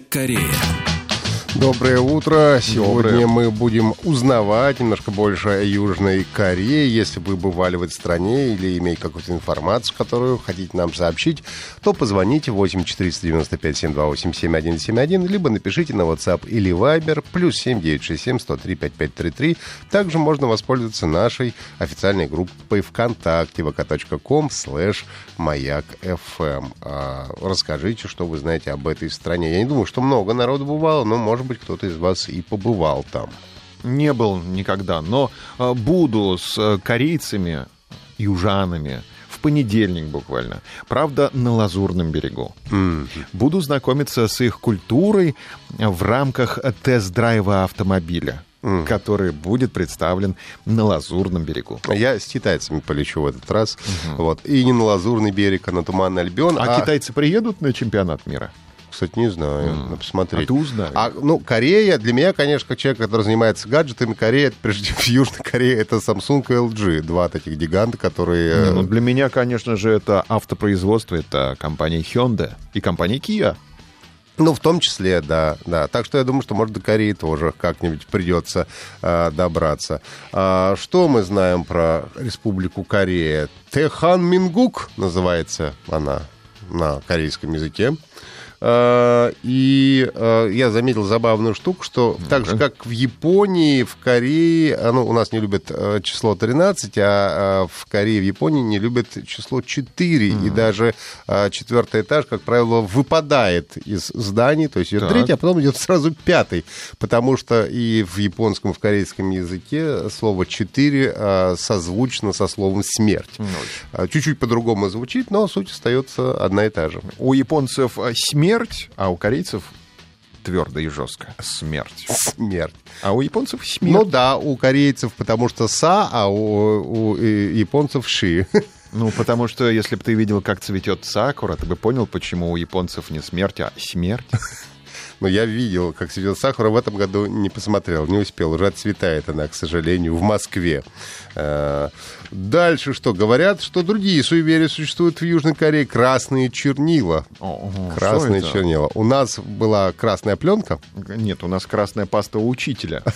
Корея. Доброе утро. Сегодня Доброе. мы будем узнавать немножко больше о Южной Корее. Если вы бывали в этой стране или имеете какую-то информацию, которую хотите нам сообщить, то позвоните 8 495 728 7171, либо напишите на WhatsApp или Viber плюс 7 967 103 5533. Также можно воспользоваться нашей официальной группой ВКонтакте vk.com слэш маяк FM. А, Расскажите, что вы знаете об этой стране. Я не думаю, что много народу бывало, но, может быть, кто-то из вас и побывал там. Не был никогда, но э, буду с э, корейцами, южанами в понедельник буквально. Правда, на Лазурном берегу. Буду знакомиться с их культурой в рамках тест-драйва автомобиля, который будет представлен на Лазурном берегу. Я с китайцами полечу в этот раз. Вот. И не на Лазурный берег, а на Туманный Альбион. А, китайцы приедут на чемпионат мира? Кстати, не знаю. Надо посмотреть. А ты узнай. А, ну, Корея, для меня, конечно, как человек, который занимается гаджетами, Корея, это, прежде всего, Южная Корея, это Samsung и LG. Два таких гиганта, которые... Не, э, ну, для меня, конечно же, это автопроизводство, это компания Hyundai и компания Kia. Ну, в том числе, да, да. Так что я думаю, что, может, до Кореи тоже как-нибудь придется э, добраться. А, что мы знаем про Республику Корея? Техан Мингук называется она на корейском языке. А, И э, я заметил забавную штуку, что так же, как в Японии, в Корее, а, ну, у нас не любят э, число 13, а э, в Корее, в Японии не любят число 4. И даже э, четвертый этаж, как правило, выпадает из зданий, то есть идет Так. третий, а потом идет сразу пятый. Потому что и в японском, и в корейском языке слово 4 э, созвучно со словом смерть. А, Чуть-чуть по-другому звучит, но суть остается одна и та же. У японцев э, смерть, а у корейцев твердо и жестко смерть. Смерть. А у японцев смерть. Ну да, у корейцев потому что са, а у, у, японцев ши. Ну, потому что если бы ты видел, как цветет сакура, ты бы понял, почему у японцев не смерть, а смерть. Но я видел, как цветет сахара, в этом году не посмотрел, не успел. Уже отцветает она, к сожалению, в Москве. Э, Дальше что? Говорят, что другие суеверия существуют в Южной Корее. Красные чернила. Ого, Красные чернила. У нас была красная пленка, Нет, у нас красная паста у учителя.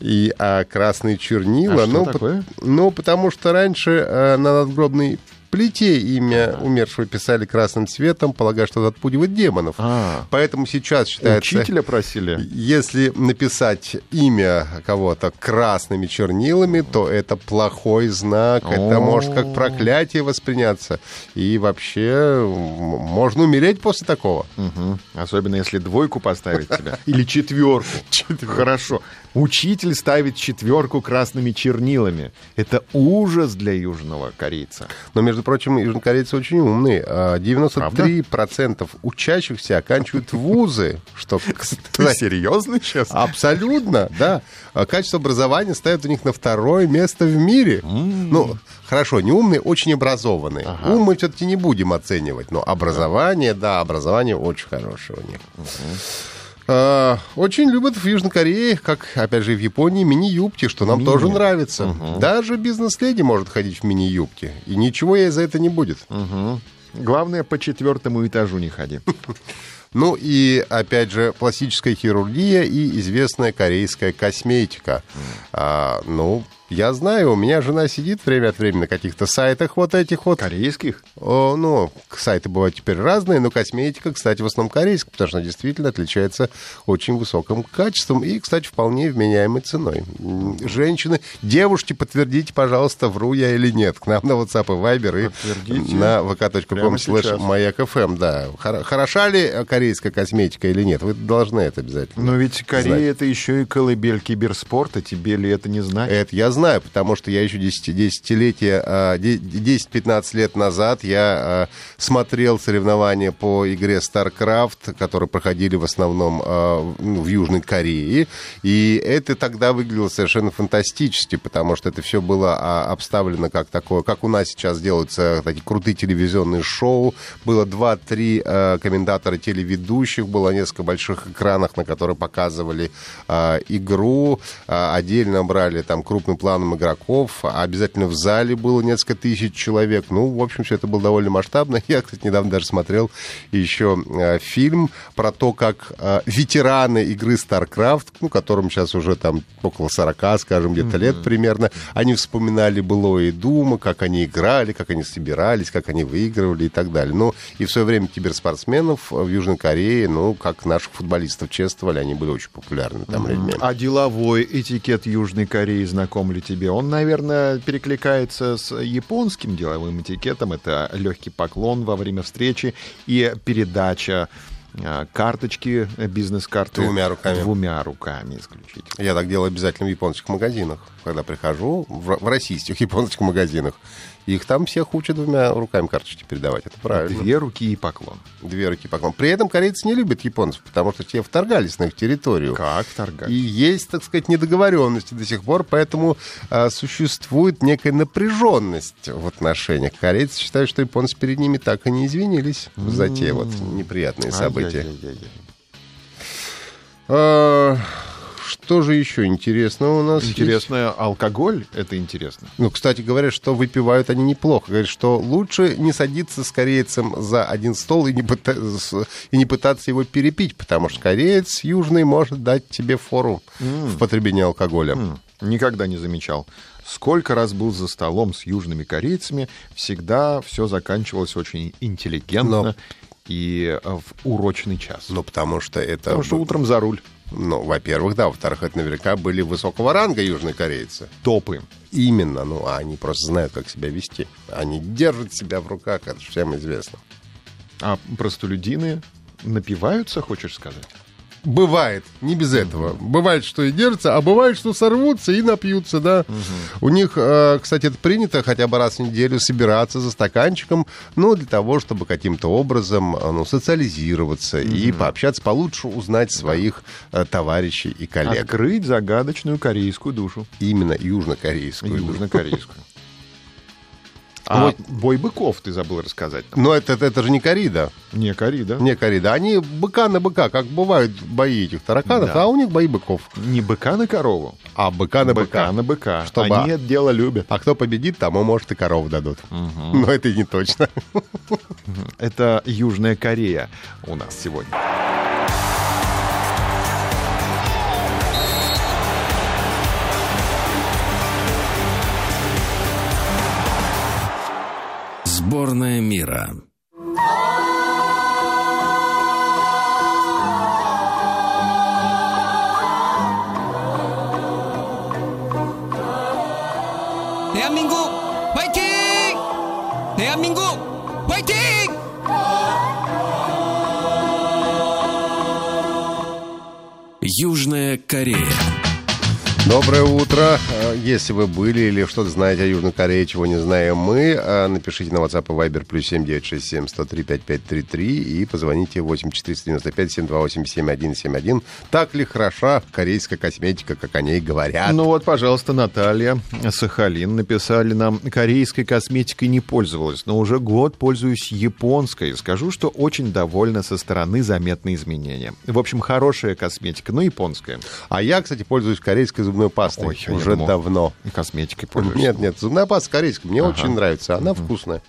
и а, красные чернила. А что ну, такое? по- ну, потому что раньше э, на надгробной плите имя умершего писали красным цветом, полагая, что это отпугивает демонов. А, Поэтому сейчас считается... учителя просили. Если написать имя кого-то красными чернилами, то это плохой знак. Это может как проклятие восприняться. И вообще можно умереть после такого. Особенно если двойку поставить тебя. Или четверку. Хорошо. Учитель ставит четверку красными чернилами. Это ужас для южного корейца. Но, между прочим, южнокорейцы очень умные. А 93% учащихся оканчивают вузы, что, Ты серьезно сейчас? Абсолютно, да. А Качество образования ставят у них на второе место в мире. Ну, хорошо, не умные, очень образованные. Ум мы все-таки не будем оценивать, но образование, да, образование очень хорошее у них. Очень любят в Южной Корее, как, опять же, и в Японии, мини-юбки, что нам Мини. тоже нравится. Даже бизнес-леди может ходить в мини-юбке. И ничего ей за это не будет. Мгм. Главное, по четвертому этажу не ходи. Ну и, опять же, пластическая хирургия и известная корейская косметика. А, ну, Я знаю, у меня жена сидит время от времени на каких-то сайтах вот этих вот. Корейских? О, ну, сайты бывают теперь разные, но косметика, кстати, в основном корейская, потому что она действительно отличается очень высоким качеством и, кстати, вполне вменяемой ценой. Женщины, девушки, подтвердите, пожалуйста, вру я или нет. К нам на WhatsApp и Viber и Подтвердите. на vk.com сейчас. маяк FM, да. Хор- Хороша ли корейская косметика или нет. Вы должны это обязательно. Но ведь Корея знать. это еще и колыбель киберспорта. Тебе ли это не знать? Это я знаю, потому что я еще 10 десятилетия, а, де- 10-15 лет назад я а, смотрел соревнования по игре StarCraft, которые проходили в основном а, ну, в Южной Корее. И это тогда выглядело совершенно фантастически, потому что это все было а, обставлено как такое, как у нас сейчас делаются такие крутые телевизионные шоу. Было 2-3 а, комментатора телеведущих, было несколько больших экранов, на которые показывали а, игру. А, отдельно брали там крупным планом игроков. Обязательно в зале было несколько тысяч человек. Ну, в общем, все это было довольно масштабно. Я, кстати, недавно даже смотрел еще а, фильм про то, как а, ветераны игры StarCraft, ну, которым сейчас уже там около 40, скажем, где-то лет примерно, они вспоминали былое думы, как они играли, как они собирались, как они выигрывали и так далее. Ну, и в свое время киберспортсменов в Южной Корее, ну, как наших футболистов чествовали, они были очень популярны там людьми. А деловой этикет Южной Кореи знаком ли тебе? Он, наверное, перекликается с японским деловым этикетом. Это легкий поклон во время встречи и передача а, карточки, э, бизнес-карты Двумя руками. Двумя руками исключительно. Я так делаю обязательно в японских магазинах. Когда прихожу, в, в российских японских магазинах, их там всех учат двумя руками карточки передавать. Это правильно. Две руки и поклон. Две руки поклон. При этом корейцы не любят японцев, потому что те вторгались на их территорию. Как И торгать? есть, так сказать, недоговоренности до сих пор, поэтому а, существует некая напряженность в отношениях. Корейцы считают, что японцы перед ними так и не извинились за те вот неприятные события. А, что же еще интересного у нас? есть? Интересно, алкоголь это интересно. Ну, кстати, говорят, что выпивают они неплохо. Говорят, что лучше не садиться с корейцем за один стол и не, пыта- и не пытаться его перепить, потому что кореец южный может дать тебе фору в потреблении алкоголя. М, Никогда не замечал. Сколько раз был за столом с южными корейцами, всегда все заканчивалось очень интеллигентно Но- и э, в урочный час. Ну, потому что это... Потому что утром за руль. Ну, во-первых, да. Во-вторых, это наверняка были высокого ранга южные корейцы. Топы. Именно. Ну, а они просто знают, как себя вести. Они держат себя в руках, это же всем известно. А простолюдины напиваются, хочешь сказать? Бывает, не без этого. Бывает, что и держатся, а бывает, что сорвутся и напьются, да. У них, э, кстати, это принято хотя бы раз в неделю собираться за стаканчиком, ну, для того, чтобы каким-то образом, э, ну, социализироваться и пообщаться получше, узнать своих э, товарищей и коллег. Открыть загадочную корейскую душу. Именно южнокорейскую. Южнокорейскую. А бой быков ты забыл рассказать. нам. Но это, это, это же не корида. Не корида. Не корида. Они быка на быка, как бывают бои этих тараканов, Да. а у них бои быков. Не быка на корову. А быка на быка быка. на быка. Чтобы- Они это дело любят. А кто победит, тому, может, и корову дадут. Но это и не точно. Это Южная Корея у нас сегодня. Сборная мира. 대한민국 화이팅! 대한민국 화이팅! Южная Корея. Доброе утро. Э, Если вы были или что-то знаете о Южной Корее, чего не знаем мы, э, напишите на WhatsApp и Viber плюс 7967 103 5533 и позвоните 8 495 728 7171. Так ли хороша корейская косметика, как о ней говорят? Ну вот, пожалуйста, Наталья Сахалин написали нам, корейской косметикой не пользовалась, но уже год пользуюсь японской. Скажу, что очень довольна со стороны заметны изменения. В общем, хорошая косметика, но японская. А я, кстати, пользуюсь корейской зубной пастой Ой, уже думал, давно. И косметикой пользуешься. Нет, нет, зубная паста корейская. Мне очень нравится. Она вкусная.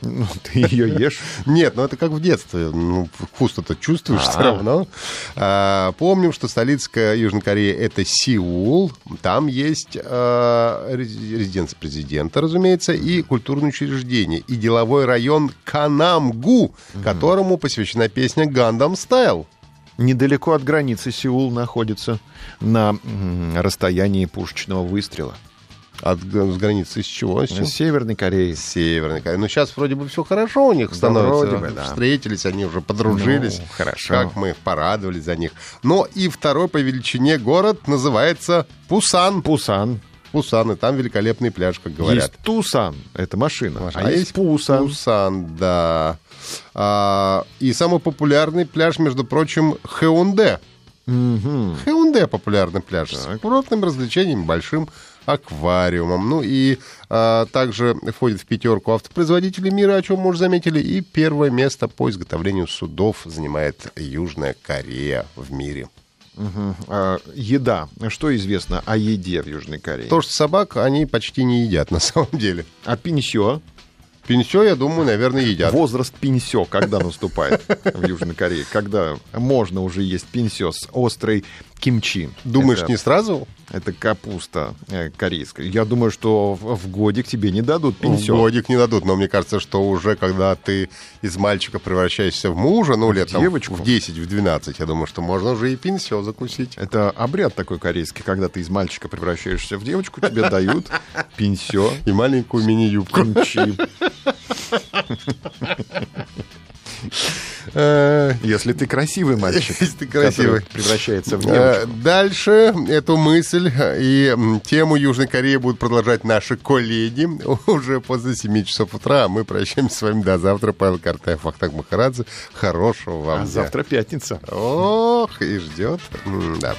Ну, ты ее ешь. Нет, ну это как в детстве. Ну, вкус-то чувствуешь все А. равно. А, помним, что столица Южной Кореи это Сеул. Там есть а, рез- резиденция президента, разумеется, и культурное учреждение, и деловой район Канамгу, которому посвящена песня «Гандам Стайл». Недалеко от границы Сеул находится на расстоянии пушечного выстрела. От с границы с чего? С чего? Северной Кореи. Северной Кореи. Ну, сейчас вроде бы все хорошо у них становится. вроде бы, да. Встретились, они уже подружились. Ну, хорошо. Как мы порадовались за них. Но и второй по величине город называется Пусан. Пусан. Пусан, и там великолепный пляж, как говорят. Есть Тусан, это машина. А, есть Пусан. Пусан, да. А, и самый популярный пляж, между прочим, Хеунде. Мгм. Хеунде популярный пляж с курортным развлечением, большим аквариумом. Ну и а, также входит в пятерку автопроизводителей мира, о чем мы уже заметили. И первое место по изготовлению судов занимает Южная Корея в мире. Мгм. А, еда. Что известно о еде в Южной Корее? То, что собак они почти не едят на самом деле. А пинсё? Пенсё, я думаю, наверное, едят. Возраст пинсё когда наступает в Южной Корее? Когда можно уже есть пинсё с острой кимчи? Думаешь, Это- не сразу? Это капуста э, корейская. Я думаю, что в, в годик тебе не дадут В пинсё. годик не дадут, но мне кажется, что уже когда ты из мальчика превращаешься в мужа, ну, лет там, девочку? в 10, в 12, я думаю, что можно уже и пенсё закусить. Это обряд такой корейский, когда ты из мальчика превращаешься в девочку, тебе дают пинсё, И маленькую мини-юбку. Э, Если ты красивый мальчик, Если ты красивый. превращается в Э, девочку. Дальше эту мысль и тему Южной Кореи будут продолжать наши коллеги уже после 7 часов утра. А мы прощаемся с вами до завтра. Павел Картаев, Ахтаг Махарадзе. Хорошего вам А дня. завтра пятница. Ох, и ждет. Да.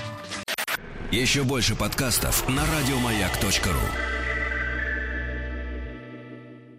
Еще больше подкастов на радиомаяк.ру.